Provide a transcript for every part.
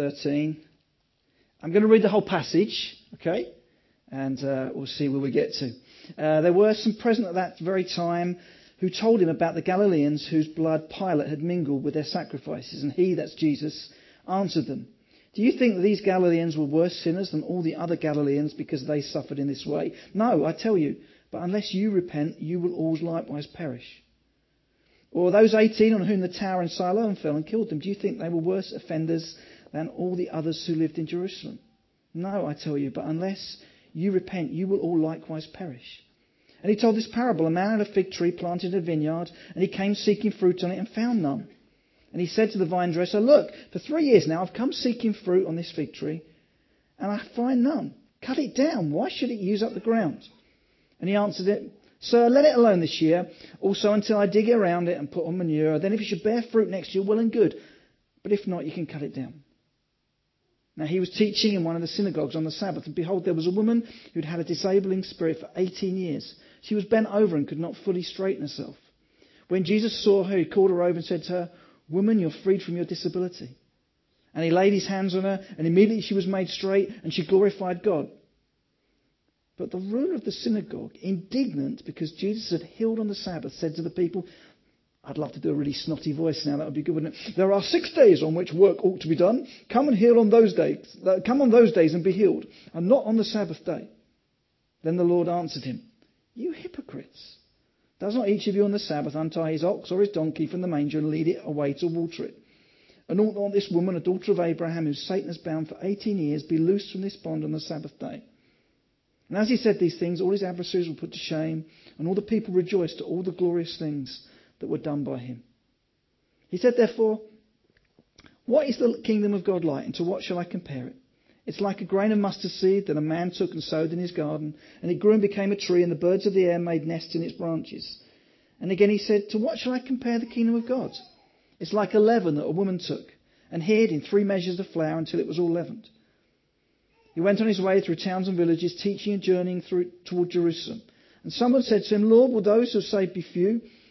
13. I'm going to read the whole passage, okay? And uh, we'll see where we get to. Uh, there were some present at that very time who told him about the Galileans whose blood Pilate had mingled with their sacrifices. And he, that's Jesus, answered them, Do you think that these Galileans were worse sinners than all the other Galileans because they suffered in this way? No, I tell you, but unless you repent, you will all likewise perish. Or those 18 on whom the tower in Siloam fell and killed them, do you think they were worse offenders than all the others who lived in Jerusalem? No, I tell you, but unless you repent, you will all likewise perish. And he told this parable. A man had a fig tree planted in a vineyard, and he came seeking fruit on it and found none. And he said to the vine dresser, Look, for three years now I've come seeking fruit on this fig tree, and I find none. Cut it down. Why should it use up the ground? And he answered it, Sir, let it alone this year, also until I dig around it and put on manure. Then if it should bear fruit next year, well and good. But if not, you can cut it down. Now he was teaching in one of the synagogues on the Sabbath, and behold, there was a woman who'd had a disabling spirit for 18 years. She was bent over and could not fully straighten herself. When Jesus saw her, he called her over and said to her, Woman, you're freed from your disability. And he laid his hands on her, and immediately she was made straight, and she glorified God. But the ruler of the synagogue, indignant because Jesus had healed on the Sabbath, said to the people, I'd love to do a really snotty voice now. That would be good, wouldn't it? There are six days on which work ought to be done. Come and heal on those days. Uh, come on those days and be healed, and not on the Sabbath day. Then the Lord answered him, You hypocrites! Does not each of you on the Sabbath untie his ox or his donkey from the manger and lead it away to water it? And ought not this woman, a daughter of Abraham, whom Satan has bound for 18 years, be loosed from this bond on the Sabbath day? And as he said these things, all his adversaries were put to shame, and all the people rejoiced at all the glorious things that were done by him. He said, therefore, What is the kingdom of God like, and to what shall I compare it? It's like a grain of mustard seed that a man took and sowed in his garden, and it grew and became a tree, and the birds of the air made nests in its branches. And again he said, To what shall I compare the kingdom of God? It's like a leaven that a woman took and hid in three measures of flour until it was all leavened. He went on his way through towns and villages, teaching and journeying through, toward Jerusalem. And someone said to him, Lord, will those who are saved be few?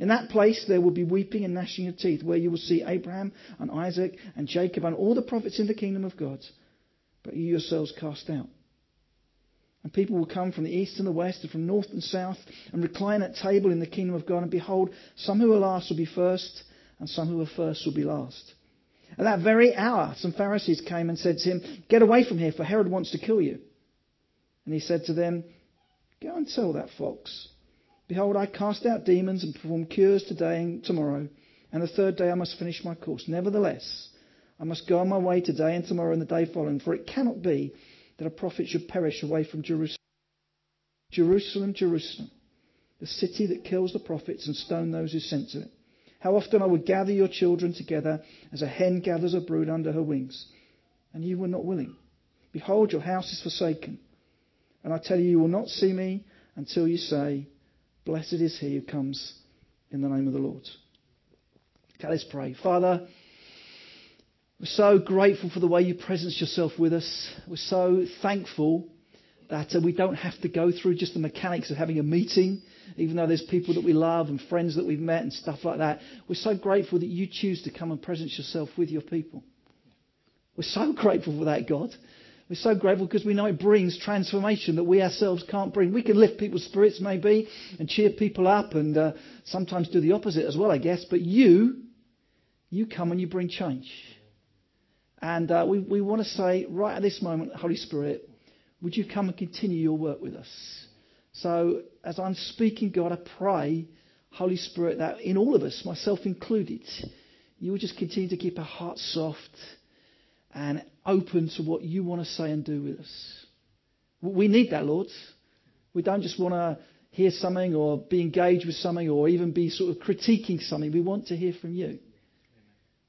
In that place there will be weeping and gnashing of teeth, where you will see Abraham and Isaac and Jacob and all the prophets in the kingdom of God, but you yourselves cast out. And people will come from the east and the west and from north and south and recline at table in the kingdom of God. And behold, some who are last will be first, and some who are first will be last. At that very hour, some Pharisees came and said to him, Get away from here, for Herod wants to kill you. And he said to them, Go and tell that fox, Behold, I cast out demons and perform cures today and tomorrow, and the third day I must finish my course. Nevertheless, I must go on my way today and tomorrow and the day following, for it cannot be that a prophet should perish away from Jerusalem. Jerusalem, Jerusalem, the city that kills the prophets and stone those who sent to it. How often I would gather your children together as a hen gathers a brood under her wings, and you were not willing. Behold, your house is forsaken. And I tell you, you will not see me until you say, Blessed is he who comes in the name of the Lord. Okay, let's pray. Father, we're so grateful for the way you presence yourself with us. We're so thankful that uh, we don't have to go through just the mechanics of having a meeting, even though there's people that we love and friends that we've met and stuff like that. We're so grateful that you choose to come and presence yourself with your people. We're so grateful for that, God. We're so grateful because we know it brings transformation that we ourselves can't bring. We can lift people's spirits maybe and cheer people up and uh, sometimes do the opposite as well, I guess. But you, you come and you bring change. And uh, we, we want to say right at this moment, Holy Spirit, would you come and continue your work with us? So as I'm speaking, God, I pray, Holy Spirit, that in all of us, myself included, you will just continue to keep our hearts soft and open to what you want to say and do with us. We need that, Lord. We don't just want to hear something or be engaged with something or even be sort of critiquing something. We want to hear from you.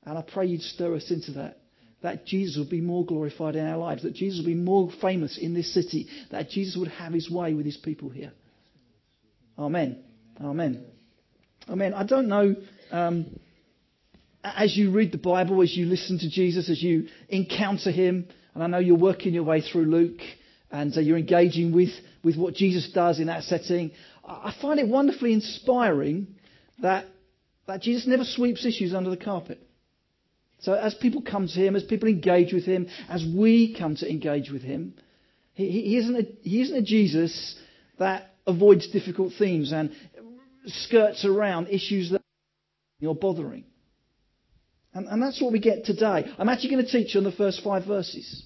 And I pray you'd stir us into that. That Jesus would be more glorified in our lives, that Jesus would be more famous in this city, that Jesus would have his way with his people here. Amen. Amen. Amen. I don't know, um, as you read the Bible, as you listen to Jesus, as you encounter him, and I know you're working your way through Luke, and uh, you're engaging with, with what Jesus does in that setting, I find it wonderfully inspiring that, that Jesus never sweeps issues under the carpet. So as people come to him, as people engage with him, as we come to engage with him, he, he, isn't, a, he isn't a Jesus that avoids difficult themes and skirts around issues that you're bothering. And, and, that's what we get today. I'm actually going to teach you on the first five verses.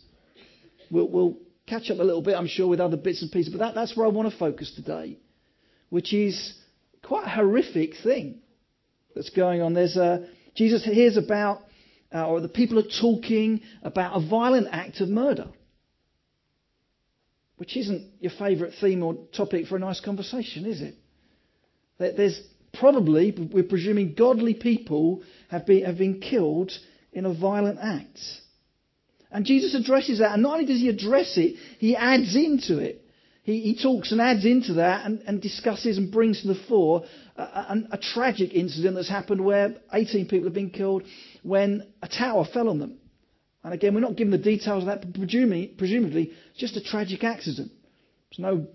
We'll, we'll, catch up a little bit, I'm sure, with other bits and pieces, but that, that's where I want to focus today, which is quite a horrific thing that's going on. There's a, Jesus hears about uh, or the people are talking about a violent act of murder, which isn't your favourite theme or topic for a nice conversation, is it? There's probably, we're presuming, godly people have been, have been killed in a violent act. And Jesus addresses that, and not only does he address it, he adds into it. He, he talks and adds into that and, and discusses and brings to the fore a, a, a, tragic incident that's happened where 18 people have been killed when a tower fell on them. And again, we're not given the details of that, but presumably, presumably just a tragic accident. There's no,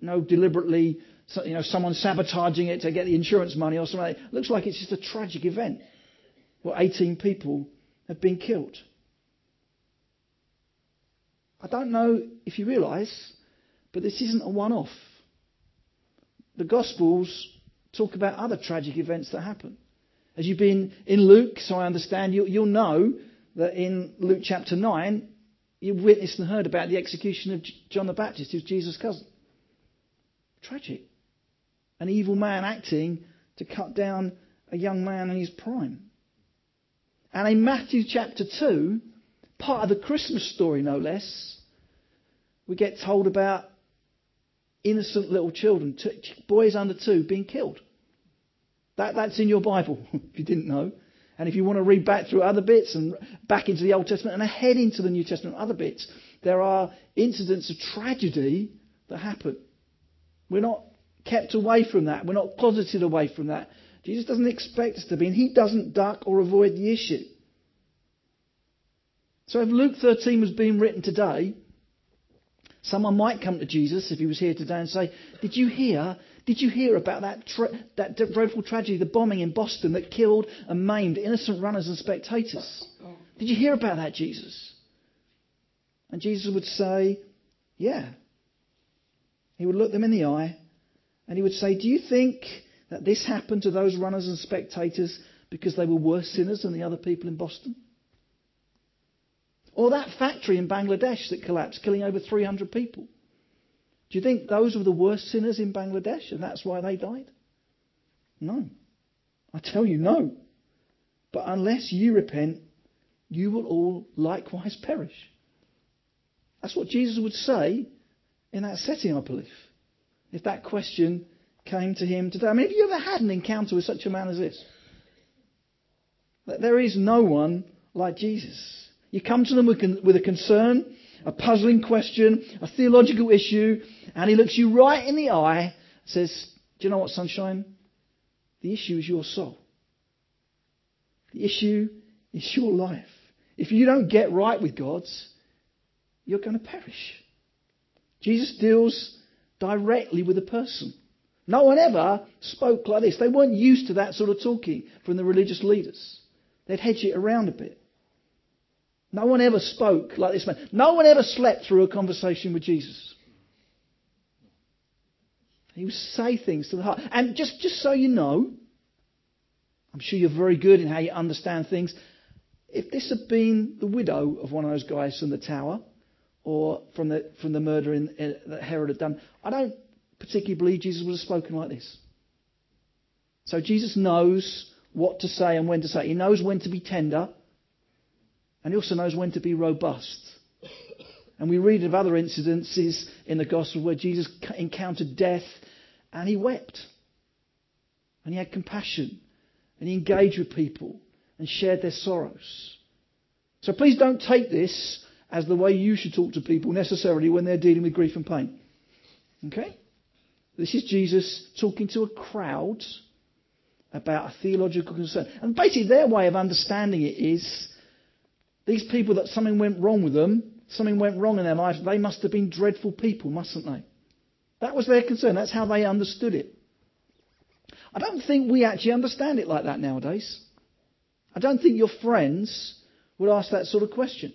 no deliberately, you know, someone sabotaging it to get the insurance money or something. It looks like it's just a tragic event where 18 people have been killed. I don't know if you realise but this isn't a one off. The Gospels talk about other tragic events that happen. As you've been in Luke, so I understand, you, will know that in Luke chapter 9, you witnessed and heard about the execution of John the Baptist, who's Jesus' cousin. Tragic. An evil man acting to cut down a young man in his prime. And in Matthew chapter 2, part of the Christmas story, no less, we get told about innocent little children, boys under two, being killed. That, that's in your Bible, if you didn't know. And if you want to read back through other bits and back into the Old Testament and ahead into the New Testament, other bits, there are incidents of tragedy that happen. We're not kept away from that. We're not closeted away from that. Jesus doesn't expect us to be, and he doesn't duck or avoid the issue. So if Luke 13 was being written today, Someone might come to Jesus if he was here today and say, Did you hear? Did you hear about that, tra- that dreadful tragedy, the bombing in Boston that killed and maimed innocent runners and spectators? Did you hear about that, Jesus? And Jesus would say, Yeah. He would look them in the eye and he would say, Do you think that this happened to those runners and spectators because they were worse sinners than the other people in Boston? Or that factory in Bangladesh that collapsed, killing over 300 people. Do you think those were the worst sinners in Bangladesh and that's why they died? No. I tell you, no. But unless you repent, you will all likewise perish. That's what Jesus would say in that setting, I believe. If that question came to him today. I mean, have you ever had an encounter with such a man as this? There is no one like Jesus. You come to them with a concern, a puzzling question, a theological issue, and he looks you right in the eye and says, Do you know what, sunshine? The issue is your soul. The issue is your life. If you don't get right with God's, you're going to perish. Jesus deals directly with a person. No one ever spoke like this. They weren't used to that sort of talking from the religious leaders. They'd hedge it around a bit. No one ever spoke like this man. No one ever slept through a conversation with Jesus. He would say things to the heart. And just, just so you know, I'm sure you're very good in how you understand things. If this had been the widow of one of those guys from the tower, or from the, from the murder in, in, that Herod had done, I don't particularly believe Jesus would have spoken like this. So Jesus knows what to say and when to say. He knows when to be tender, and he also knows when to be robust. And we read of other incidences in the Gospel where Jesus encountered death and he wept. And he had compassion. And he engaged with people and shared their sorrows. So please don't take this as the way you should talk to people necessarily when they're dealing with grief and pain. Okay? This is Jesus talking to a crowd about a theological concern. And basically, their way of understanding it is these people that something went wrong with them, something went wrong in their lives, they must have been dreadful people, mustn't they? That was their concern. That's how they understood it. I don't think we actually understand it like that nowadays. I don't think your friends would ask that sort of question.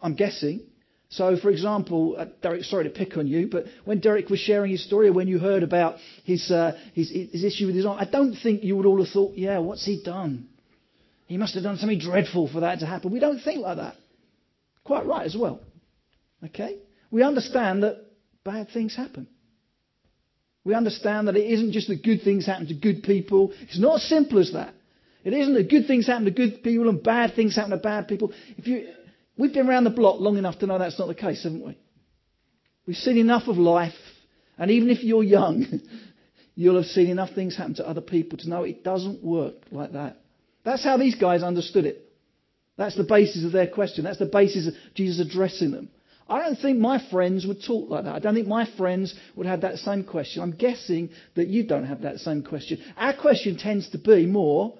I'm guessing. So, for example, uh, Derek, sorry to pick on you, but when Derek was sharing his story, or when you heard about his, uh, his, his issue with his arm, I don't think you would all have thought, yeah, what's he done? He must have done something dreadful for that to happen. We don't think like that. Quite right as well. Okay? We understand that bad things happen. We understand that it isn't just that good things happen to good people. It's not as simple as that. It isn't that good things happen to good people and bad things happen to bad people. If you, we've been around the block long enough to know that's not the case, haven't we? We've seen enough of life, and even if you're young, you'll have seen enough things happen to other people to know it doesn't work like that. That's how these guys understood it. That's the basis of their question. That's the basis of Jesus addressing them. I don't think my friends would talk like that. I don't think my friends would have that same question. I'm guessing that you don't have that same question. Our question tends to be more,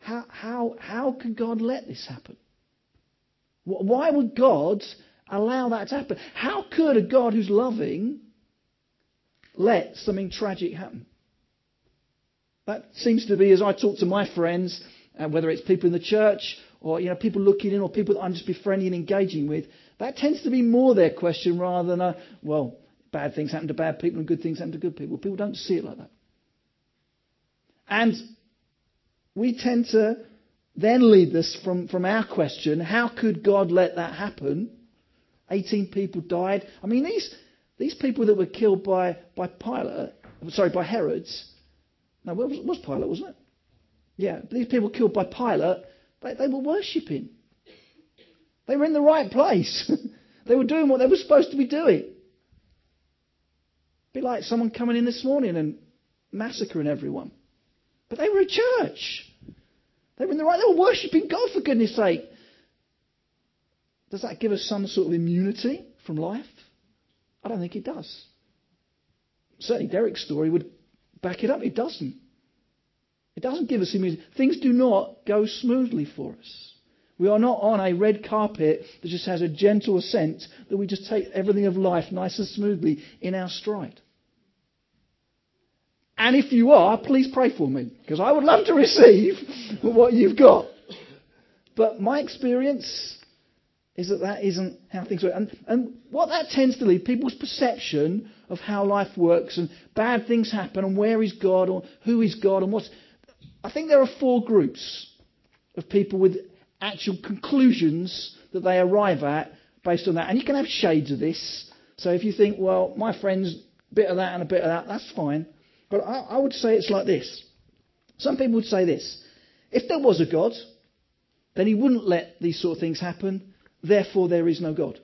how, how, how can God let this happen? Why would God allow that to happen? How could a God who's loving let something tragic happen? That seems to be, as I talk to my friends, uh, whether it's people in the church or you know people looking in or people that I'm just befriending and engaging with, that tends to be more their question rather than a well, bad things happen to bad people and good things happen to good people. People don't see it like that. And we tend to then lead this from, from our question, how could God let that happen? 18 people died. I mean, these, these people that were killed by, by Pilate, sorry, by Herod's, no, it was, it was Pilate, wasn't it? Yeah, these people killed by Pilate, they, they were worshipping. They were in the right place. they were doing what they were supposed to be doing. Be like someone coming in this morning and massacring everyone. But they were a church. They were in the right. They were worshipping God for goodness sake. Does that give us some sort of immunity from life? I don't think it does. Certainly, Derek's story would back it up. It doesn't. It doesn't give us immunity. Things do not go smoothly for us. We are not on a red carpet that just has a gentle ascent that we just take everything of life nice and smoothly in our stride. And if you are, please pray for me, because I would love to receive what you've got. But my experience is that that isn't how things work. And, and what that tends to lead people's perception of how life works and bad things happen and where is God or who is God and what's. I think there are four groups of people with actual conclusions that they arrive at based on that. And you can have shades of this. So if you think, well, my friend's a bit of that and a bit of that, that's fine. But I, I would say it's like this. Some people would say this. If there was a God, then he wouldn't let these sort of things happen. Therefore, there is no God.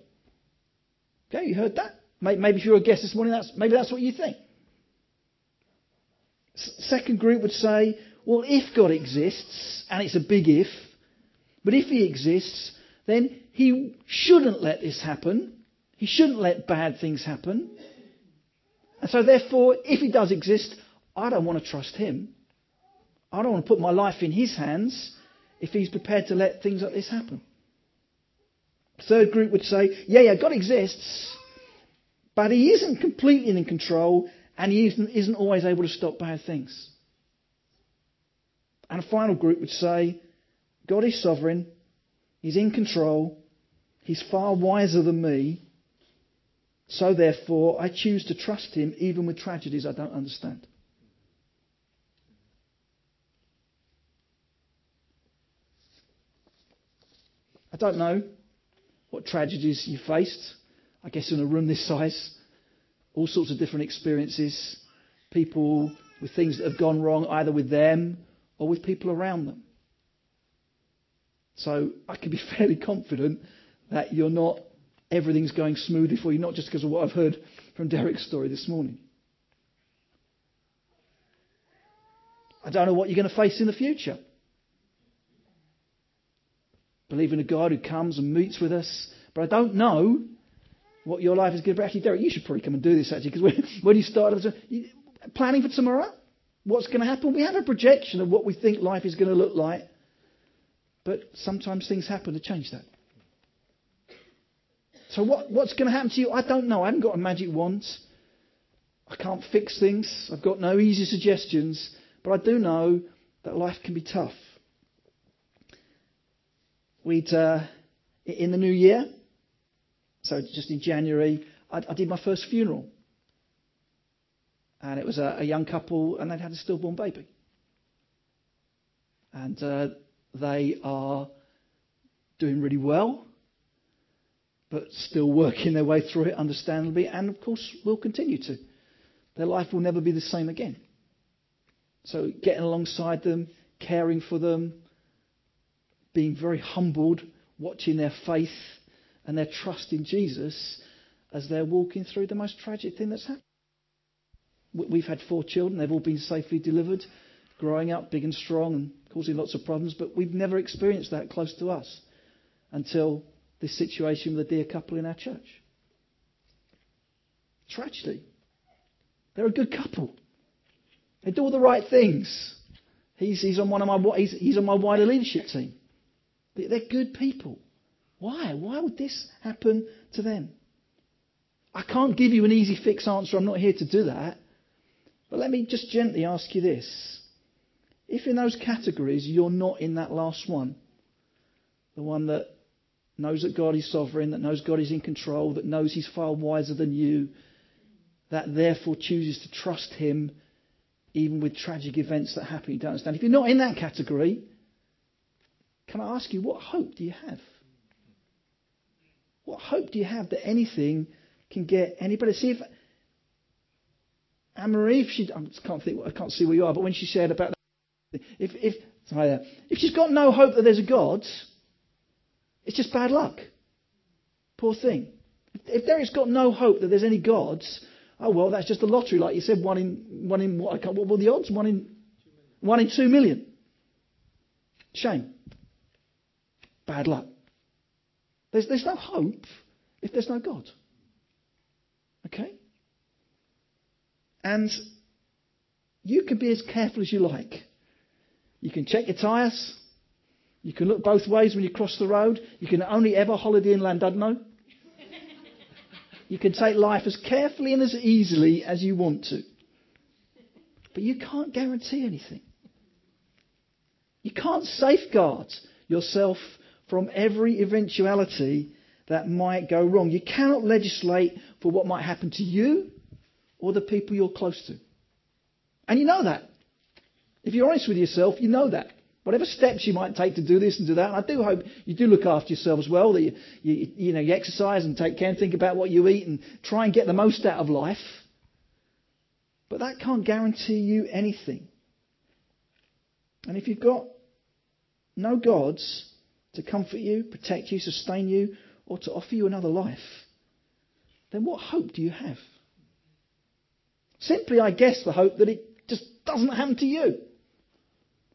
Okay, you heard that? Maybe if you're a guest this morning, that's, maybe that's what you think. Second group would say, well, if God exists, and it's a big if, but if he exists, then he shouldn't let this happen. He shouldn't let bad things happen. And so, therefore, if he does exist, I don't want to trust him. I don't want to put my life in his hands if he's prepared to let things like this happen. Third group would say, yeah, yeah, God exists, but he isn't completely in control and he isn't, isn't always able to stop bad things. And a final group would say, God is sovereign, he's in control, he's far wiser than me, so therefore, I choose to trust him even with tragedies I don't understand. I don't know what tragedies you faced. I guess in a room this size, all sorts of different experiences. People with things that have gone wrong, either with them or with people around them. So I can be fairly confident that you're not, everything's going smoothly for you, not just because of what I've heard from Derek's story this morning. I don't know what you're going to face in the future. Believe in a God who comes and meets with us, but I don't know what your life is going to be. Actually, Derek, you should probably come and do this actually, because when, when you start planning for tomorrow, what's going to happen? We have a projection of what we think life is going to look like, but sometimes things happen to change that. So what, what's going to happen to you? I don't know. I haven't got a magic wand. I can't fix things. I've got no easy suggestions. But I do know that life can be tough. We'd, uh, in the new year, so just in January, I, I did my first funeral. And it was a, a, young couple, and they'd had a stillborn baby. And uh, they are doing really well, but still working their way through it, understandably, and of course will continue to. Their life will never be the same again. So getting alongside them, caring for them, being very humbled, watching their faith and their trust in Jesus as they're walking through the most tragic thing that's happened. We've had four children, they've all been safely delivered, growing up big and strong and causing lots of problems, but we've never experienced that close to us until this situation with a dear couple in our church. Tragedy. They're a good couple. They do all the right things. He's, he's on one of my he's, he's on my wider leadership team. They're good people. Why? Why would this happen to them? I can't give you an easy fix answer. I'm not here to do that. But let me just gently ask you this. If in those categories you're not in that last one, the one that knows that God is sovereign, that knows God is in control, that knows He's far wiser than you, that therefore chooses to trust Him even with tragic events that happen you don't understand. If you're not in that category, can I ask you, what hope do you have? What hope do you have that anything can get any better? See if Anne Marie, if she, I can't think, I can't see where you are, but when she said about that, if if sorry, if she's got no hope that there's a God, it's just bad luck. Poor thing. If there has got no hope that there's any gods, Oh well, that's just a lottery, like you said. One in one in what? I can't, what were the odds? One in one in two million. Shame. Bad luck. There's there's no hope if there's no God. Okay. And you can be as careful as you like. You can check your tyres. You can look both ways when you cross the road. You can only ever holiday in Llandudno. You can take life as carefully and as easily as you want to. But you can't guarantee anything. You can't safeguard yourself from every eventuality that might go wrong. You cannot legislate for what might happen to you or the people you're close to. And you know that. If you're honest with yourself, you know that. Whatever steps you might take to do this and do that, and I do hope you do look after yourself as well, that you, you, you, know, you exercise and take care and think about what you eat and try and get the most out of life. But that can't guarantee you anything. And if you've got no gods to comfort you, protect you, sustain you, or to offer you another life, then what hope do you have? Simply, I guess, the hope that it just doesn't happen to you.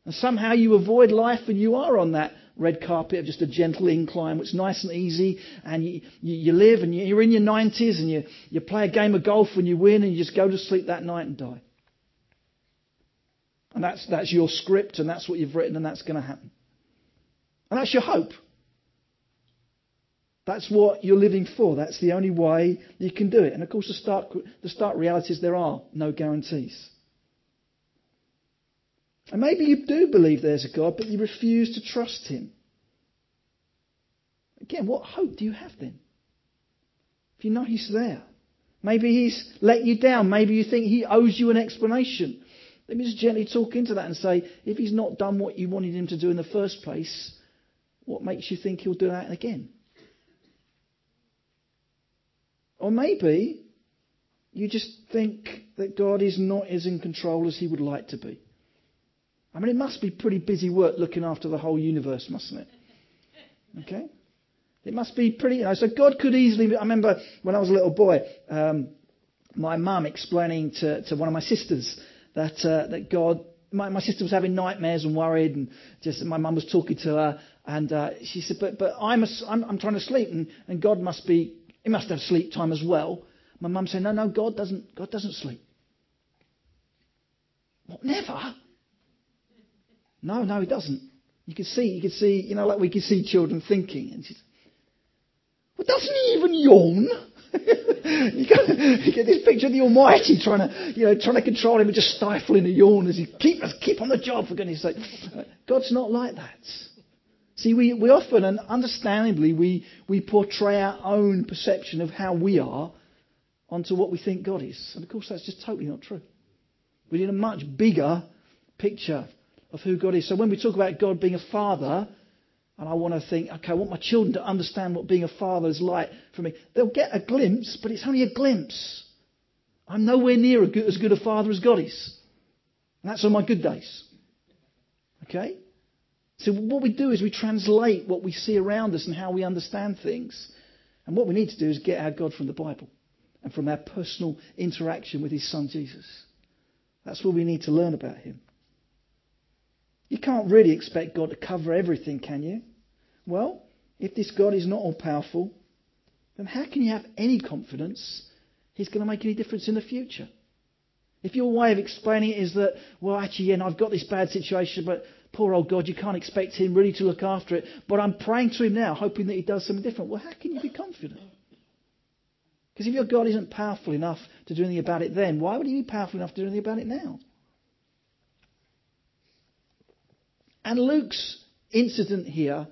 And somehow you avoid life and you are on that red carpet of just a gentle incline, which is nice and easy, and you, you, live and you're in your 90s and you, you play a game of golf and you win and you just go to sleep that night and die. And that's, that's your script and that's what you've written and that's going to happen. And that's your hope. That's what you're living for. That's the only way you can do it. And of course, the start, the start reality is there are no guarantees. And maybe you do believe there's a God, but you refuse to trust Him. Again, what hope do you have then? If you know He's there. Maybe He's let you down. Maybe you think He owes you an explanation. Let me just gently talk into that and say, if He's not done what you wanted Him to do in the first place, what makes you think He'll do that again? Or maybe you just think that God is not as in control as He would like to be. I mean, it must be pretty busy work looking after the whole universe, mustn't it? Okay? It must be pretty, you know, so God could easily, I remember when I was a little boy, um, my mum explaining to, to one of my sisters that, uh, that God, my, my sister was having nightmares and worried and just, my mum was talking to her and, uh, she said, but, but I'm, a, I'm, I'm trying to sleep and, and God must be, he must have sleep time as well. My mum said, no, no, God doesn't, God doesn't sleep. What, never? No, no, he doesn't. You can see, you can see, you know, like we can see children thinking. And she's, well, doesn't he even yawn? you, get, you, get, this picture of the Almighty trying to, you know, trying to control him and just stifling a yawn as he keep us keep on the job for goodness sake. God's not like that. See, we, we often and understandably we, we portray our own perception of how we are onto what we think God is. And of course that's just totally not true. We need a much bigger picture of who God is. So when we talk about God being a father, and I want to think, okay, I want my children to understand what being a father is like for me. They'll get a glimpse, but it's only a glimpse. I'm nowhere near as good a father as God is. And that's on my good days. Okay? So what we do is we translate what we see around us and how we understand things. And what we need to do is get our God from the Bible and from our personal interaction with his son Jesus. That's what we need to learn about him. You can't really expect God to cover everything, can you? Well, if this God is not all powerful, then how can you have any confidence He's going to make any difference in the future? If your way of explaining it is that, well, actually, yeah, I've got this bad situation, but poor old God, you can't expect Him really to look after it, but I'm praying to Him now, hoping that He does something different. Well, how can you be confident? Because if your God isn't powerful enough to do anything about it then, why would He be powerful enough to do anything about it now? And Luke's incident here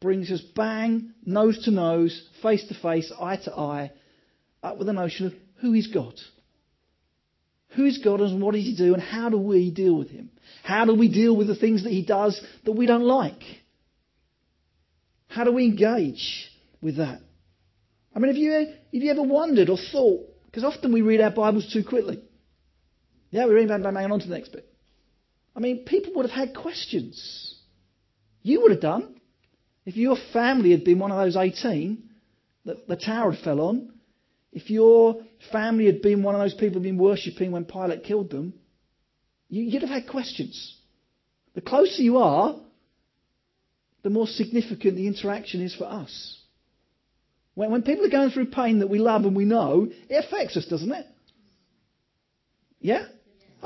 brings us bang, nose to nose, face to face, eye to eye, up with the notion of who is God? Who is God and what does He do and how do we deal with Him? How do we deal with the things that He does that we don't like? How do we engage with that? I mean, have you, have you ever wondered or thought? Because often we read our Bibles too quickly. Yeah, we read about bang on to the next bit. I mean, people would have had questions. You would have done. If your family had been one of those 18 that the tower had fell on, if your family had been one of those people who'd been worshipping when Pilate killed them, you'd have had questions. The closer you are, the more significant the interaction is for us. When, when people are going through pain that we love and we know, it affects us, doesn't it? Yeah?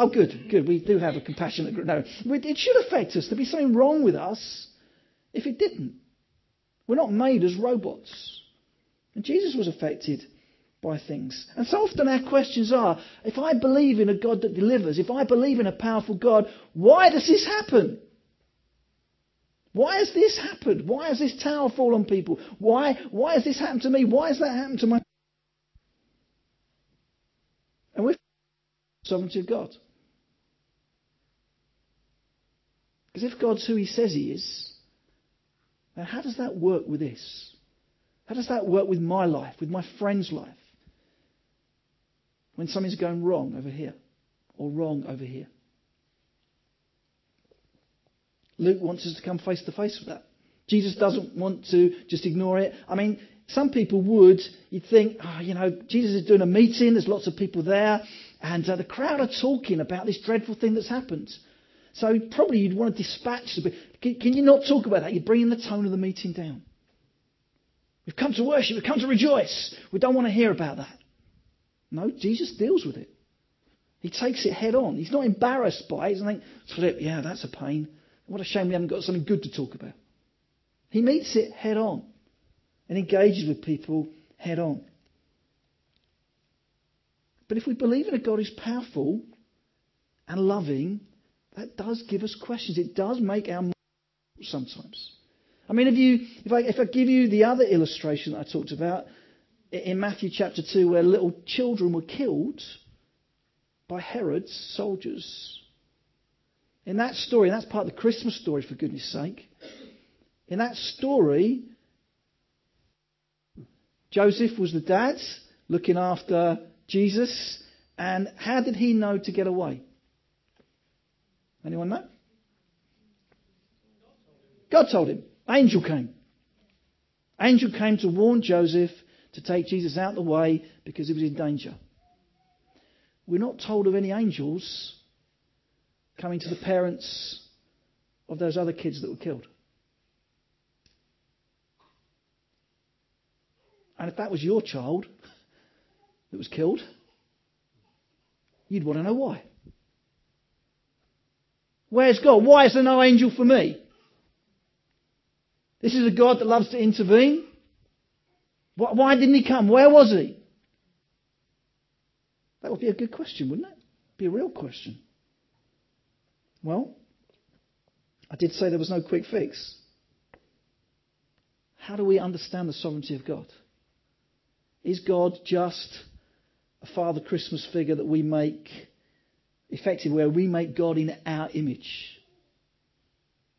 Oh, good, good. We do have a compassionate group. No, it should affect us. There'd be something wrong with us if it didn't. We're not made as robots. And Jesus was affected by things. And so often our questions are if I believe in a God that delivers, if I believe in a powerful God, why does this happen? Why has this happened? Why has this tower fallen on people? Why, why has this happened to me? Why has that happened to my. And we're sovereignty of God. If God's who he says he is, now, how does that work with this? How does that work with my life, with my friend's life? When something's going wrong over here, or wrong over here. Luke wants us to come face to face with that. Jesus doesn't want to just ignore it. I mean, some people would. You'd think, oh, you know, Jesus is doing a meeting. There's lots of people there, and uh, the crowd are talking about this dreadful thing that's happened. So probably you'd want to dispatch the. Can, can you not talk about that? You're bringing the tone of the meeting down. We've come to worship. We've come to rejoice. We don't want to hear about that. No, Jesus deals with it. He takes it head on. He's not embarrassed by it. He doesn't think, flip, yeah, that's a pain. What a shame we haven't got something good to talk about. He meets it head on and engages with people head on. But if we believe in a God who's powerful and loving that does give us questions. It does make our minds sometimes. I mean, if, you, if, I, if I give you the other illustration that I talked about in Matthew chapter 2, where little children were killed by Herod's soldiers. In that story, and that's part of the Christmas story, for goodness sake. In that story, Joseph was the dad looking after Jesus. And how did he know to get away? Anyone know? God told him. Angel came. Angel came to warn Joseph to take Jesus out of the way because he was in danger. We're not told of any angels coming to the parents of those other kids that were killed. And if that was your child that was killed, you'd want to know why. Where's God? Why is there no angel for me? This is a God that loves to intervene. Why didn't he come? Where was he? That would be a good question, wouldn't it? Be a real question. Well, I did say there was no quick fix. How do we understand the sovereignty of God? Is God just a Father Christmas figure that we make effectively where we make God in our image?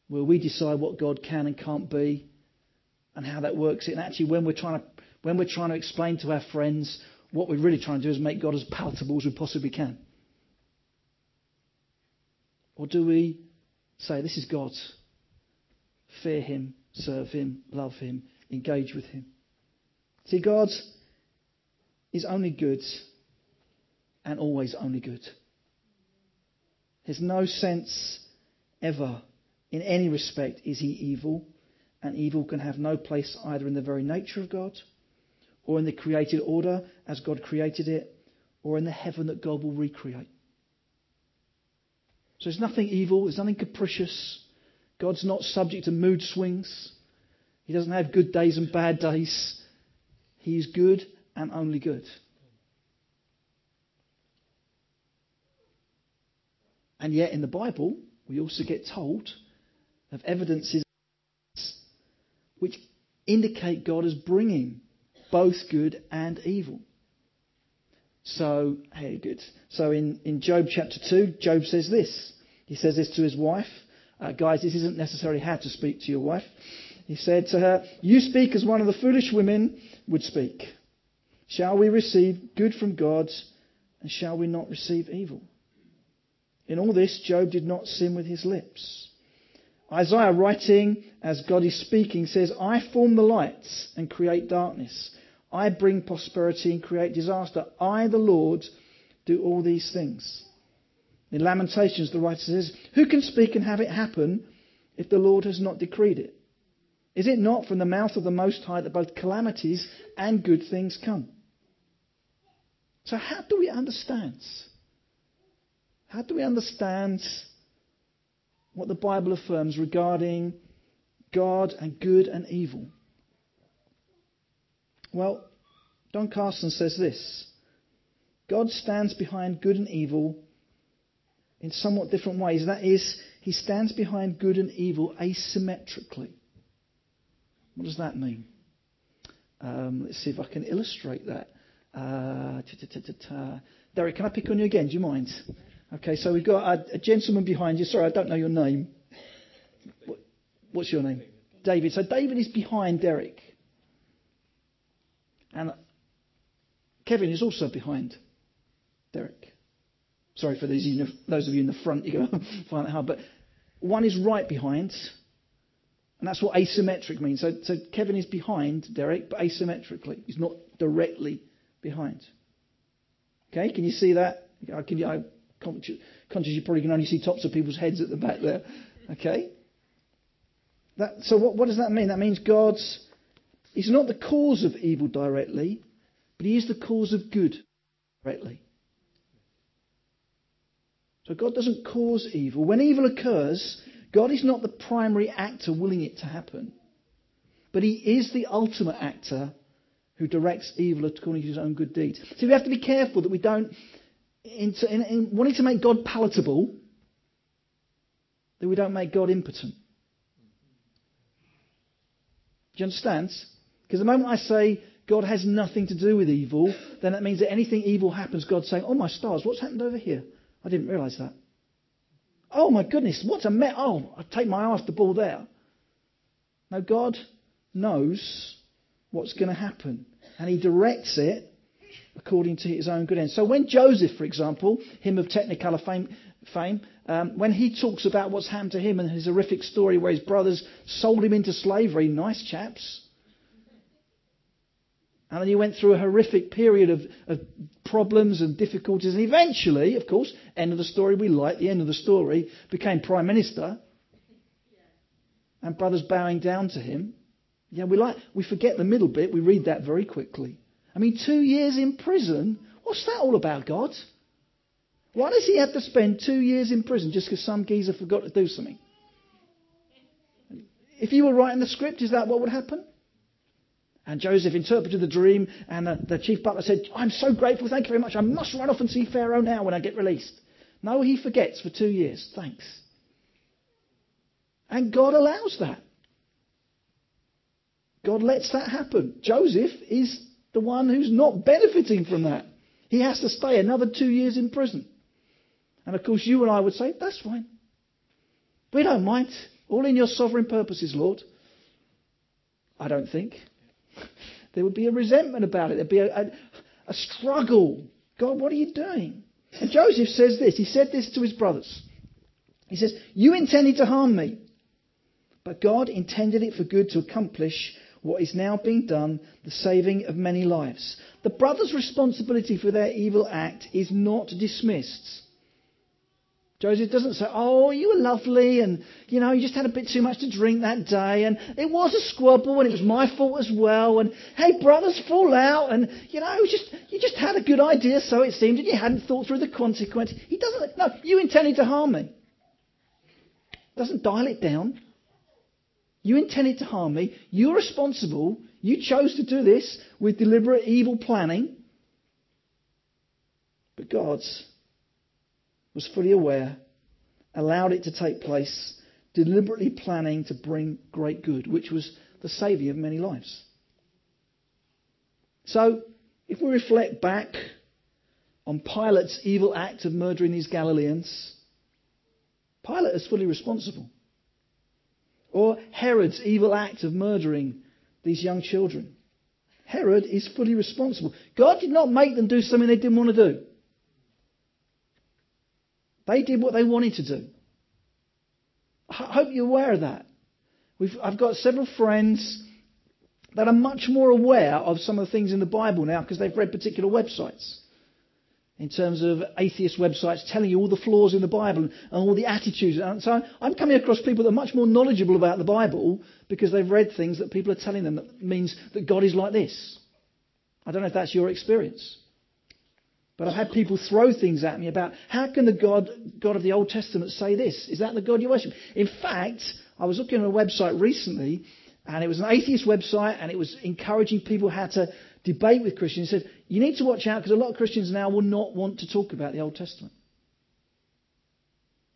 Where we decide what God can and can't be and how that works. And actually when we're trying to when we're trying to explain to our friends what we're really trying to do is make God as palatable as we possibly can. Or do we say, This is God? Fear Him, serve Him, love Him, engage with Him. See, God is only good and always only good. There's no sense ever, in any respect, is He evil, and evil can have no place either in the very nature of God or in the created order as God created it, or in the heaven that God will recreate. So there's nothing evil, there's nothing capricious. God's not subject to mood swings. He doesn't have good days and bad days. He is good and only good. And yet in the Bible, we also get told of evidences which indicate God as bringing both good and evil. So, hey, good. So in, in Job chapter 2, Job says this. He says this to his wife. Uh, guys, this isn't necessarily how to speak to your wife. He said to her, You speak as one of the foolish women would speak. Shall we receive good from God, and shall we not receive evil? In all this, Job did not sin with his lips. Isaiah, writing as God is speaking, says, I form the lights and create darkness. I bring prosperity and create disaster. I, the Lord, do all these things. In Lamentations, the writer says, Who can speak and have it happen if the Lord has not decreed it? Is it not from the mouth of the Most High that both calamities and good things come? So, how do we understand? How do we understand what the Bible affirms regarding God and good and evil? Well, Don Carson says this God stands behind good and evil in somewhat different ways. That is, he stands behind good and evil asymmetrically. What does that mean? Um, let's see if I can illustrate that. Uh, Derek, can I pick on you again? Do you mind? Okay, so we've got a, a gentleman behind you. Sorry, I don't know your name. What, what's your name? David. So David is behind Derek. And uh, Kevin is also behind Derek. Sorry for those, those of you in the front, you're going to find it hard. But one is right behind, and that's what asymmetric means. So, so Kevin is behind Derek, but asymmetrically. He's not directly behind. Okay, can you see that? Can you, I'm conscious you probably can only see tops of people's heads at the back there. Okay? That, so what, what does that mean? That means God's He's not the cause of evil directly, but he is the cause of good directly. So God doesn't cause evil. When evil occurs, God is not the primary actor willing it to happen, but he is the ultimate actor who directs evil according to his own good deeds. So we have to be careful that we don't, in, in, in wanting to make God palatable, that we don't make God impotent. Do you understand? Because the moment I say God has nothing to do with evil, then that means that anything evil happens, God's saying, Oh my stars, what's happened over here? I didn't realise that. Oh my goodness, what's a met? Oh, I take my eye off the ball there. No, God knows what's going to happen. And He directs it according to His own good end. So when Joseph, for example, him of Technicolor fame, fame, um, when he talks about what's happened to him and his horrific story where his brothers sold him into slavery, nice chaps. And then he went through a horrific period of, of problems and difficulties. And eventually, of course, end of the story, we like the end of the story, became Prime Minister. And brothers bowing down to him. Yeah, we like, we forget the middle bit. We read that very quickly. I mean, two years in prison. What's that all about, God? Why does he have to spend two years in prison just because some geezer forgot to do something? If you were writing the script, is that what would happen? And Joseph interpreted the dream, and the, the, chief butler said, I'm so grateful, thank you very much. I must run off and see Pharaoh now when I get released. No, he forgets for two years. Thanks. And God allows that. God lets that happen. Joseph is the one who's not benefiting from that. He has to stay another two years in prison. And of course, you and I would say, that's fine. We don't mind. All in your sovereign purposes, Lord. I don't think. There would be a resentment about it. There'd be a, a, a struggle. God, what are you doing? And Joseph says this. He said this to his brothers. He says, You intended to harm me, but God intended it for good to accomplish what is now being done, the saving of many lives. The brothers' responsibility for their evil act is not dismissed. Joseph doesn't say, Oh, you were lovely, and you know, you just had a bit too much to drink that day, and it was a squabble, and it was my fault as well, and hey, brothers fall out, and you know, just you just had a good idea, so it seemed, and you hadn't thought through the consequence. He doesn't. No, you intended to harm me. Doesn't dial it down. You intended to harm me. You're responsible. You chose to do this with deliberate evil planning. But God was fully aware, allowed it to take place, deliberately planning to bring great good, which was the saving of many lives. So, if we reflect back on Pilate's evil act of murdering these Galileans, Pilate is fully responsible. Or Herod's evil act of murdering these young children. Herod is fully responsible. God did not make them do something they didn't want to do. They did what they wanted to do. I hope you're aware of that. We've, I've got several friends that are much more aware of some of the things in the Bible now because they've read particular websites. In terms of atheist websites telling you all the flaws in the Bible and all the attitudes. And so I'm coming across people that are much more knowledgeable about the Bible because they've read things that people are telling them that means that God is like this. I don't know if that's your experience. But I've had people throw things at me about how can the God, God of the Old Testament say this? Is that the God you worship? In fact, I was looking at a website recently, and it was an atheist website, and it was encouraging people how to debate with Christians. It said, you need to watch out because a lot of Christians now will not want to talk about the Old Testament.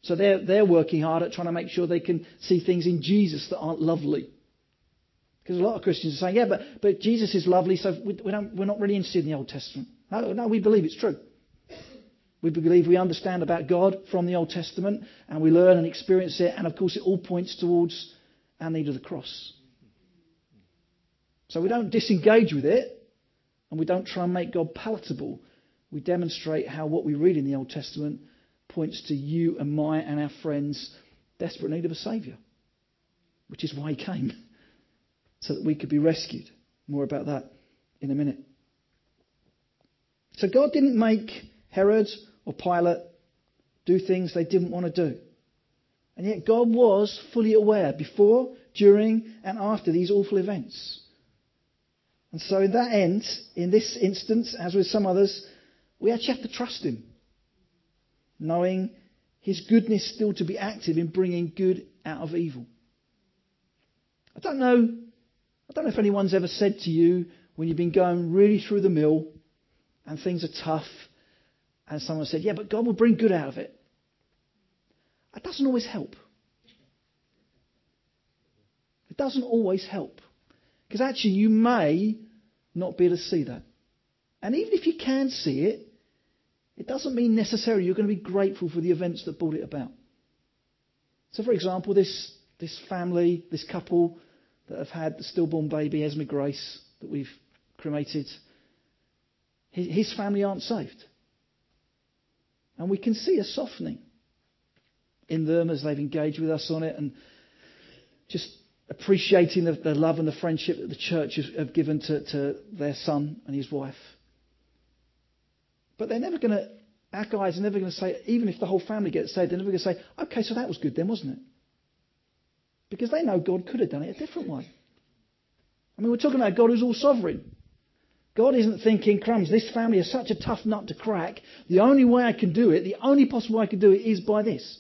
So they're, they're working hard at trying to make sure they can see things in Jesus that aren't lovely. Because a lot of Christians are saying, yeah, but, but Jesus is lovely, so we, we don't, we're not really interested in the Old Testament. No, no, we believe it's true. We believe we understand about God from the Old Testament and we learn and experience it, and of course, it all points towards our need of the cross. So we don't disengage with it and we don't try and make God palatable. We demonstrate how what we read in the Old Testament points to you and my and our friends' desperate need of a Saviour, which is why He came, so that we could be rescued. More about that in a minute. So God didn't make Herod or Pilate do things they didn't want to do. And yet God was fully aware before, during, and after these awful events. And so in that end, in this instance, as with some others, we actually have to trust Him. Knowing His goodness still to be active in bringing good out of evil. I don't know, I don't know if anyone's ever said to you when you've been going really through the mill, and things are tough, and someone said, Yeah, but God will bring good out of it. That doesn't always help. It doesn't always help. Because actually, you may not be able to see that. And even if you can see it, it doesn't mean necessarily you're going to be grateful for the events that brought it about. So, for example, this, this family, this couple that have had the stillborn baby, Esme Grace, that we've cremated, his family aren't saved. And we can see a softening. in them as they've engaged with us on it and just appreciating the, the love and the friendship that the church have, given to, to their son and his wife. But they're never going to, our guys are never going to say, even if the whole family gets saved, they're never going to say, okay, so that was good then, wasn't it? Because they know God could have done it a different way. I mean, we're talking about God who's all sovereign. God isn't thinking, crumbs, this family is such a tough nut to crack. The only way I can do it, the only possible way I can do it is by this.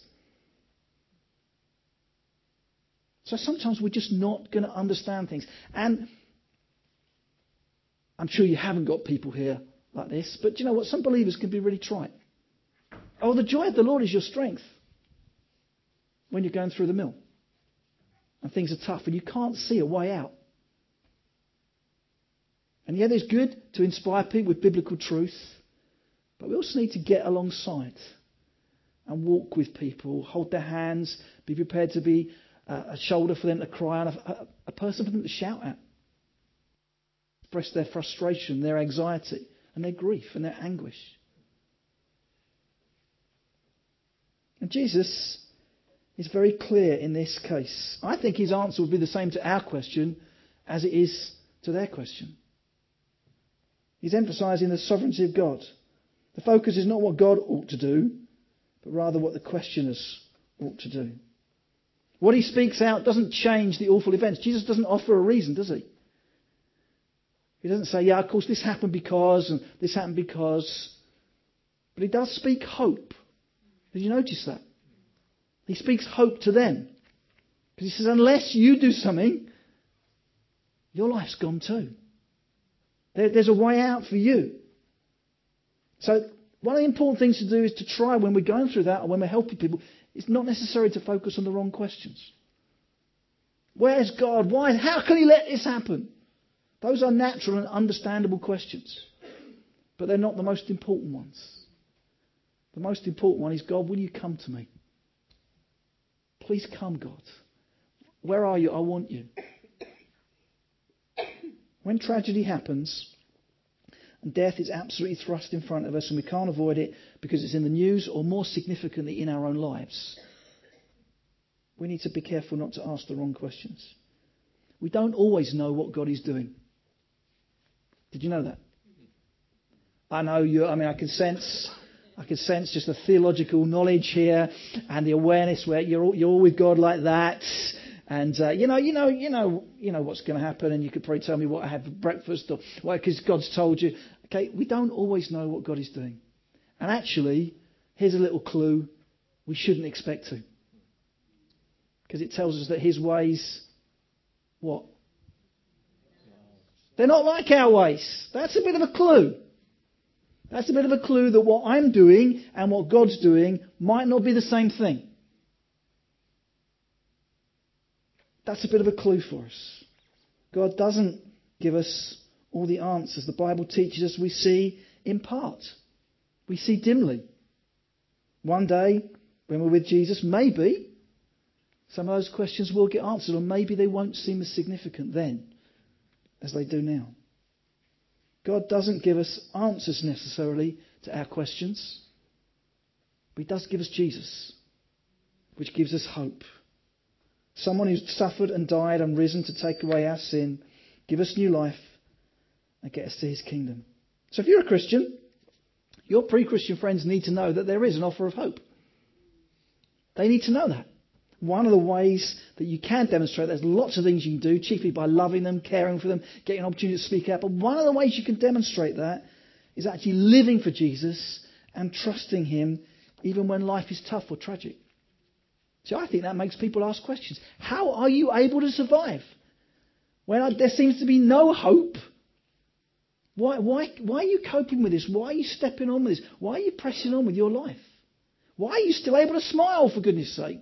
So sometimes we're just not going to understand things. And I'm sure you haven't got people here like this, but you know what? Some believers can be really trite. Oh, the joy of the Lord is your strength when you're going through the mill and things are tough and you can't see a way out. And yeah, it's good to inspire people with biblical truth, but we also need to get alongside and walk with people, hold their hands, be prepared to be a shoulder for them to cry on, a, a person for them to shout at, express their frustration, their anxiety, and their grief and their anguish. And Jesus is very clear in this case. I think his answer would be the same to our question as it is to their question. He's emphasizing the sovereignty of God. The focus is not what God ought to do, but rather what the questioners ought to do. What he speaks out doesn't change the awful events. Jesus doesn't offer a reason, does he? He doesn't say, yeah, of course, this happened because, and this happened because. But he does speak hope. Did you notice that? He speaks hope to them. Because he says, unless you do something, your life's gone too. There, there's a way out for you. So, one of the important things to do is to try when we're going through that or when we're helping people, it's not necessary to focus on the wrong questions. Where's God? Why? How can He let this happen? Those are natural and understandable questions, but they're not the most important ones. The most important one is God, will you come to me? Please come, God. Where are you? I want you. When tragedy happens death is absolutely thrust in front of us and we can't avoid it because it's in the news or more significantly in our own lives, we need to be careful not to ask the wrong questions. We don't always know what God is doing. Did you know that? I know you, I mean, I can sense, I can sense just the theological knowledge here and the awareness where you're all, you're all with God like that and uh, you know, you know, you know, you know what's going to happen, and you could probably tell me what I had for breakfast, or why, because God's told you. Okay, we don't always know what God is doing, and actually, here's a little clue: we shouldn't expect to, because it tells us that His ways, what? They're not like our ways. That's a bit of a clue. That's a bit of a clue that what I'm doing and what God's doing might not be the same thing. That's a bit of a clue for us. God doesn't give us all the answers. The Bible teaches us we see in part. We see dimly. One day, when we're with Jesus, maybe some of those questions will get answered, or maybe they won't seem as significant then as they do now. God doesn't give us answers necessarily to our questions, but He does give us Jesus, which gives us hope. Someone who's suffered and died and risen to take away our sin, give us new life, and get us to his kingdom. So if you're a Christian, your pre Christian friends need to know that there is an offer of hope. They need to know that. One of the ways that you can demonstrate, there's lots of things you can do, chiefly by loving them, caring for them, getting an opportunity to speak out. But one of the ways you can demonstrate that is actually living for Jesus and trusting Him even when life is tough or tragic. So I think that makes people ask questions. How are you able to survive when there seems to be no hope? Why, why, why are you coping with this? Why are you stepping on with this? Why are you pressing on with your life? Why are you still able to smile, for goodness sake?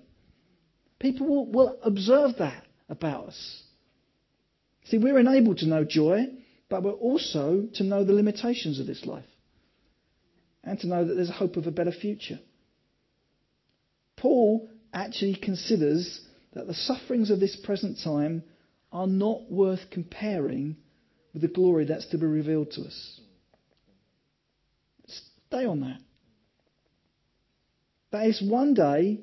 People will, will observe that about us. See, we're enabled to know joy, but we're also to know the limitations of this life and to know that there's a hope of a better future. Paul actually considers that the sufferings of this present time are not worth comparing with the glory that's to be revealed to us. Stay on that. That is one day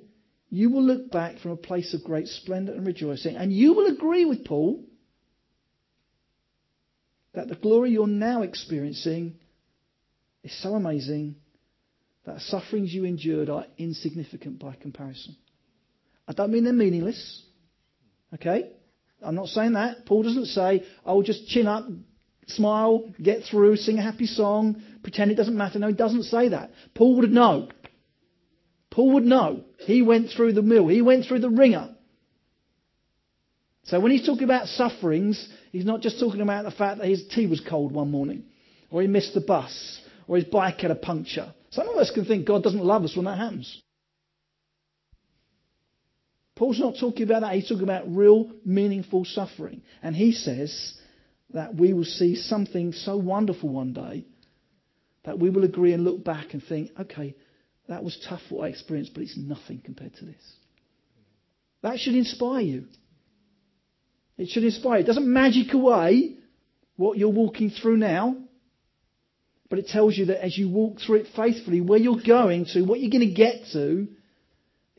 you will look back from a place of great splendour and rejoicing, and you will agree with Paul that the glory you're now experiencing is so amazing that the sufferings you endured are insignificant by comparison. I don't mean they're meaningless. Okay? I'm not saying that. Paul doesn't say, oh, just chin up, smile, get through, sing a happy song, pretend it doesn't matter. No, he doesn't say that. Paul would know. Paul would know. He went through the mill. He went through the wringer. So when he's talking about sufferings, he's not just talking about the fact that his tea was cold one morning, or he missed the bus, or his bike had a puncture. Some of us can think God doesn't love us when that happens. Paul's not talking about that. He's talking about real, meaningful suffering. And he says that we will see something so wonderful one day that we will agree and look back and think, okay, that was tough what I experienced, but it's nothing compared to this. That should inspire you. It should inspire you. It doesn't magic away what you're walking through now, but it tells you that as you walk through it faithfully, where you're going to, what you're going to get to,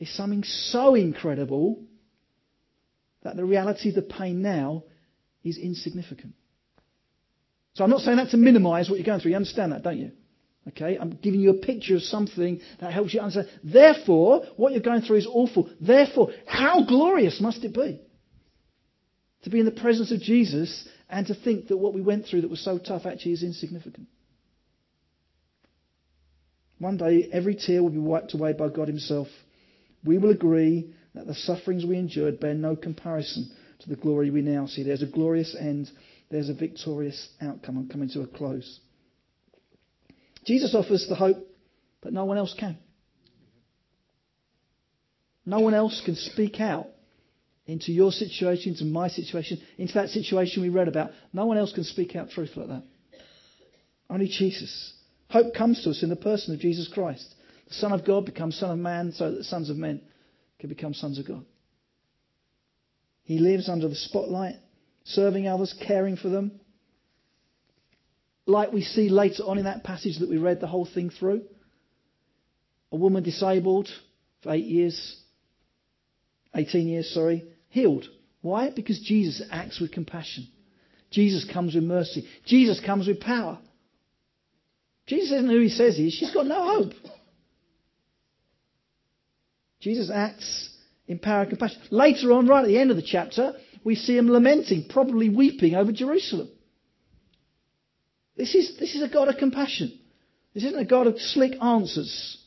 is something so incredible that the reality of the pain now is insignificant. So I'm not saying that to minimize what you're going through. You understand that, don't you? Okay, I'm giving you a picture of something that helps you understand. Therefore, what you're going through is awful. Therefore, how glorious must it be to be in the presence of Jesus and to think that what we went through that was so tough actually is insignificant? One day, every tear will be wiped away by God Himself we will agree that the sufferings we endured bear no comparison to the glory we now see. There's a glorious end, there's a victorious outcome. I'm coming to a close. Jesus offers the hope, but no one else can. No one else can speak out into your situation, into my situation, into that situation we read about. No one else can speak out truth like that. Only Jesus. Hope comes to us in the person of Jesus Christ. The Son of God becomes Son of Man so that the sons of men can become sons of God. He lives under the spotlight, serving others, caring for them. Like we see later on in that passage that we read the whole thing through. A woman disabled for eight years, 18 years, sorry, healed. Why? Because Jesus acts with compassion. Jesus comes with mercy. Jesus comes with power. Jesus isn't who he says he is. She's got no hope. Jesus acts in power and compassion. Later on, right at the end of the chapter, we see him lamenting, probably weeping over Jerusalem. This is, this is a God of compassion. This isn't a God of slick answers.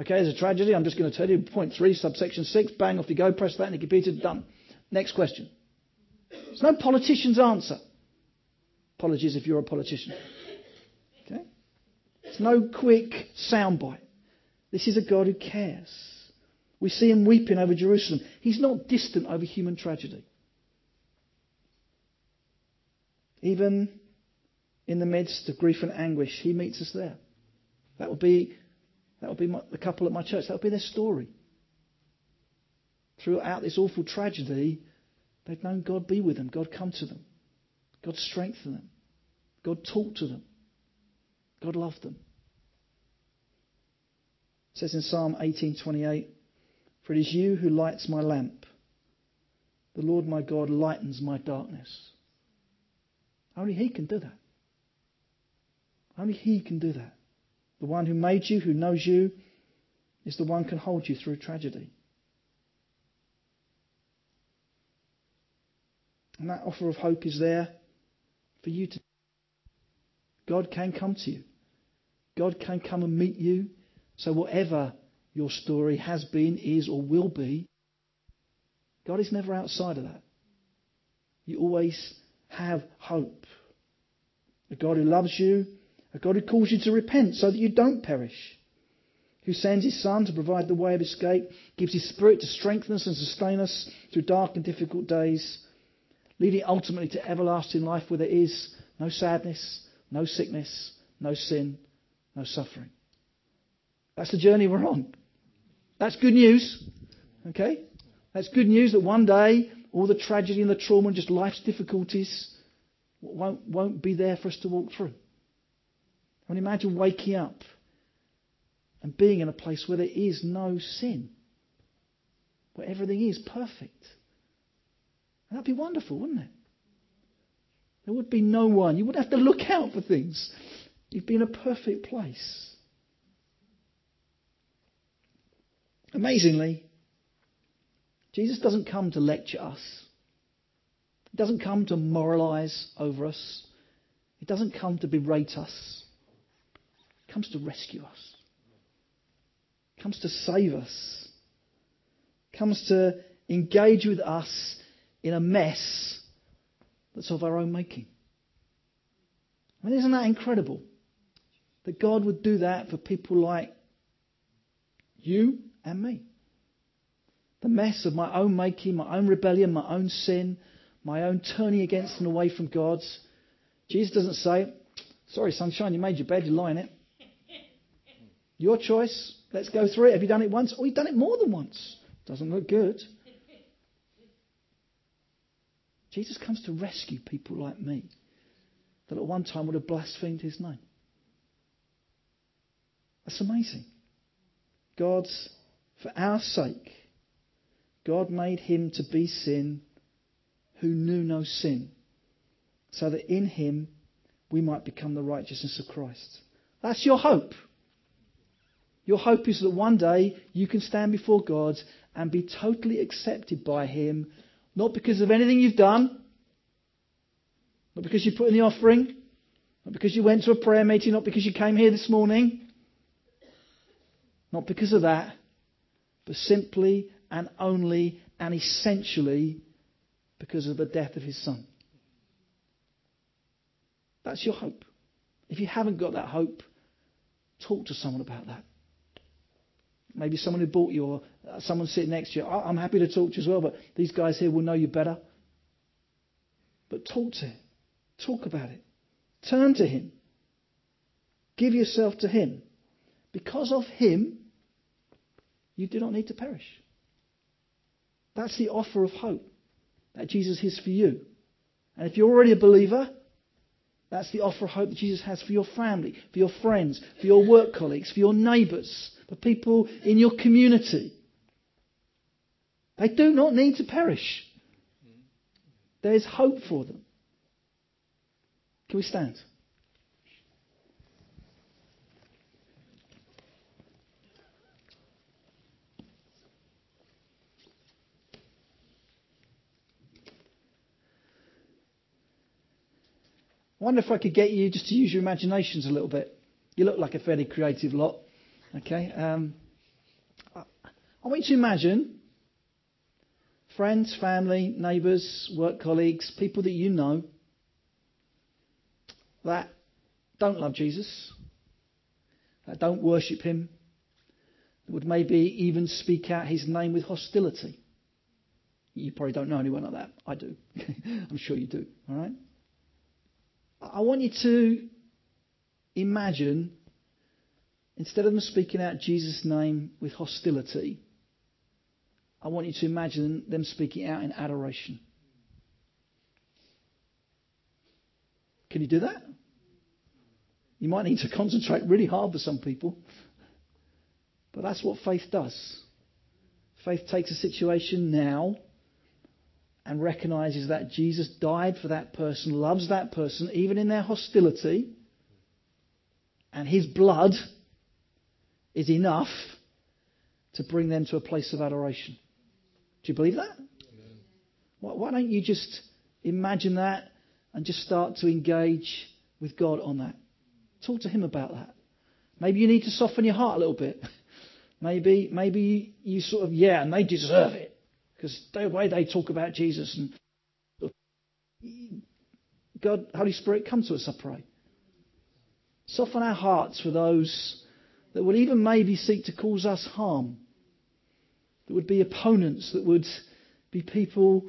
Okay, there's a tragedy. I'm just going to tell you. Point three, subsection six. Bang, off you go. Press that in the computer. Done. Next question. There's no politician's answer. Apologies if you're a politician. Okay? It's no quick soundbite. This is a God who cares. We see him weeping over Jerusalem. He's not distant over human tragedy. Even in the midst of grief and anguish, he meets us there. That would be, that would be my, the couple at my church. That would be their story. Throughout this awful tragedy, they've known God be with them, God come to them, God strengthen them, God talk to them, God loved them. It says in Psalm 18:28, for it is you who lights my lamp. The Lord my God lightens my darkness. Only He can do that. Only He can do that. The one who made you, who knows you, is the one who can hold you through tragedy. And that offer of hope is there for you to. God can come to you. God can come and meet you. So whatever your story has been, is, or will be, God is never outside of that. You always have hope. A God who loves you, a God who calls you to repent so that you don't perish, who sends his Son to provide the way of escape, gives his Spirit to strengthen us and sustain us through dark and difficult days, leading ultimately to everlasting life where there is no sadness, no sickness, no sin, no suffering. That's the journey we're on. That's good news. Okay? That's good news that one day all the tragedy and the trauma and just life's difficulties won't, won't be there for us to walk through. I mean, imagine waking up and being in a place where there is no sin. where everything is perfect. That'd be wonderful, wouldn't it? There would be no one. You wouldn't have to look out for things. You'd be in a perfect place. Amazingly, Jesus doesn't come to lecture us. He doesn't come to moralize over us. He doesn't come to berate us. He comes to rescue us. He comes to save us. He comes to engage with us in a mess that's of our own making. I mean, isn't that incredible? That God would do that for people like you and me. The mess of my own making, my own rebellion, my own sin, my own turning against and away from God's. Jesus doesn't say, Sorry, sunshine, you made your bed, you lie in it. Your choice. Let's go through it. Have you done it once? Or you've done it more than once. Doesn't look good. Jesus comes to rescue people like me that at one time would have blasphemed his name. That's amazing. God's, for our sake, God made him to be sin who knew no sin, so that in him we might become the righteousness of Christ. That's your hope. Your hope is that one day you can stand before God and be totally accepted by Him, not because of anything you've done, not because you put in the offering, not because you went to a prayer meeting, not because you came here this morning, not because of that, but simply and only and essentially because of the death of His Son. That's your hope. If you haven't got that hope, talk to someone about that. Maybe someone who bought you or uh, someone sitting next to you. I'm happy to talk to you as well, but these guys here will know you better. But talk to him. Talk about it. Turn to him. Give yourself to him. Because of him, you do not need to perish. That's the offer of hope that Jesus is for you. And if you're already a believer, that's the offer of hope that Jesus has for your family, for your friends, for your work colleagues, for your neighbours, for people in your community. They do not need to perish. There is hope for them. Can we stand? Wonder if I could get you just to use your imaginations a little bit. You look like a fairly creative lot. Okay? Um, I want you to imagine friends, family, neighbours, work colleagues, people that you know that don't love Jesus, that don't worship him, would maybe even speak out his name with hostility. You probably don't know anyone like that. I do. I'm sure you do. All right? I want you to imagine, instead of them speaking out Jesus' name with hostility, I want you to imagine them speaking out in adoration. Can you do that? You might need to concentrate really hard for some people. But that's what faith does. Faith takes a situation now and recognizes that Jesus died for that person, loves that person, even in their hostility, and his blood is enough to bring them to a place of adoration. Do you believe that? Why, why don't you just imagine that and just start to engage with God on that? Talk to Him about that. Maybe you need to soften your heart a little bit. maybe, maybe you sort of, yeah, and they deserve it. Because the way they talk about Jesus and God, Holy Spirit, come to us, I pray. Soften our hearts for those that would even maybe seek to cause us harm. That would be opponents, that would be people,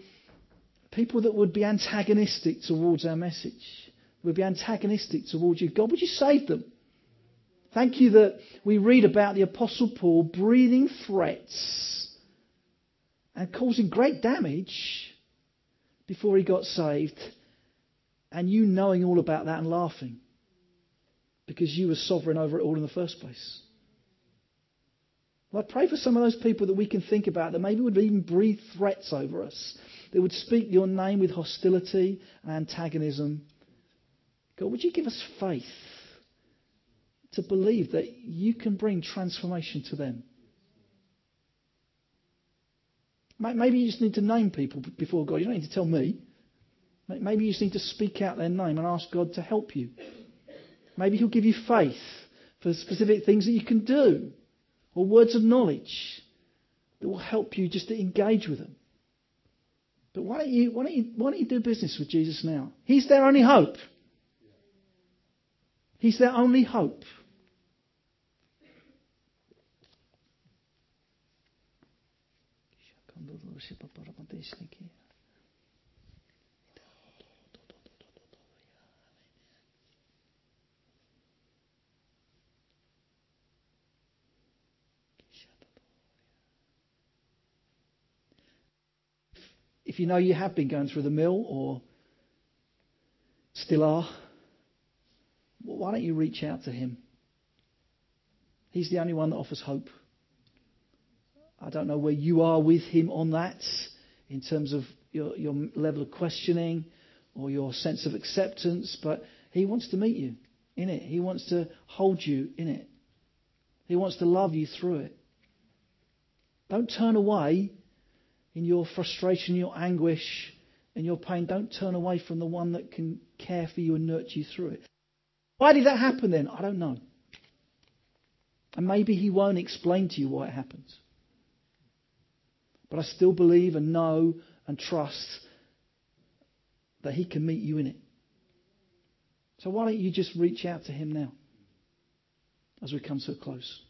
people that would be antagonistic towards our message, would be antagonistic towards you. God, would you save them? Thank you that we read about the Apostle Paul breathing threats and causing great damage before he got saved, and you knowing all about that and laughing because you were sovereign over it all in the first place. Lord, pray for some of those people that we can think about that maybe would even breathe threats over us, that would speak your name with hostility and antagonism. God, would you give us faith to believe that you can bring transformation to them? Maybe you just need to name people before God. You don't need to tell me. Maybe you just need to speak out their name and ask God to help you. Maybe He'll give you faith for specific things that you can do or words of knowledge that will help you just to engage with them. But why don't you, why don't you, why don't you do business with Jesus now? He's their only hope. He's their only hope. If you know you have been going through the mill or still are, well, why don't you reach out to him? He's the only one that offers hope. I don't know where you are with him on that in terms of your, your level of questioning or your sense of acceptance, but he wants to meet you in it. He wants to hold you in it. He wants to love you through it. Don't turn away in your frustration, your anguish, and your pain. Don't turn away from the one that can care for you and nurture you through it. Why did that happen then? I don't know. And maybe he won't explain to you why it happens. But I still believe and know and trust that he can meet you in it. So why don't you just reach out to him now as we come so close?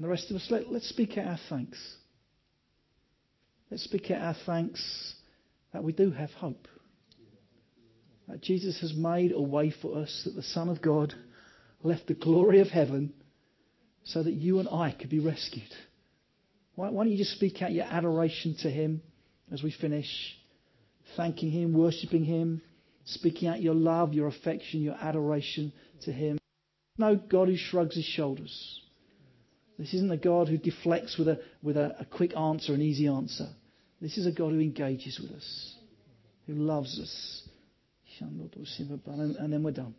And the rest of us, let, let's speak out our thanks. Let's speak out our thanks that we do have hope. That Jesus has made a way for us, that the Son of God left the glory of heaven so that you and I could be rescued. Why, why don't you just speak out your adoration to Him as we finish? Thanking Him, worshipping Him, speaking out your love, your affection, your adoration to Him. No God who shrugs his shoulders. This isn't a God who deflects with a, with a, a quick answer, an easy answer. This is a God who engages with us, who loves us. And then we're done.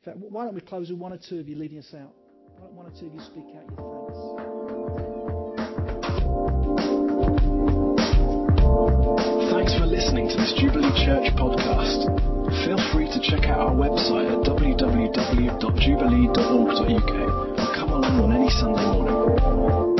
In fact, why don't we close with one or two of you leading us out? Why don't one or two of you speak out your thanks? Thanks for listening to this Jubilee Church podcast. Feel free to check out our website at www.jubilee.org.uk on any Sunday morning.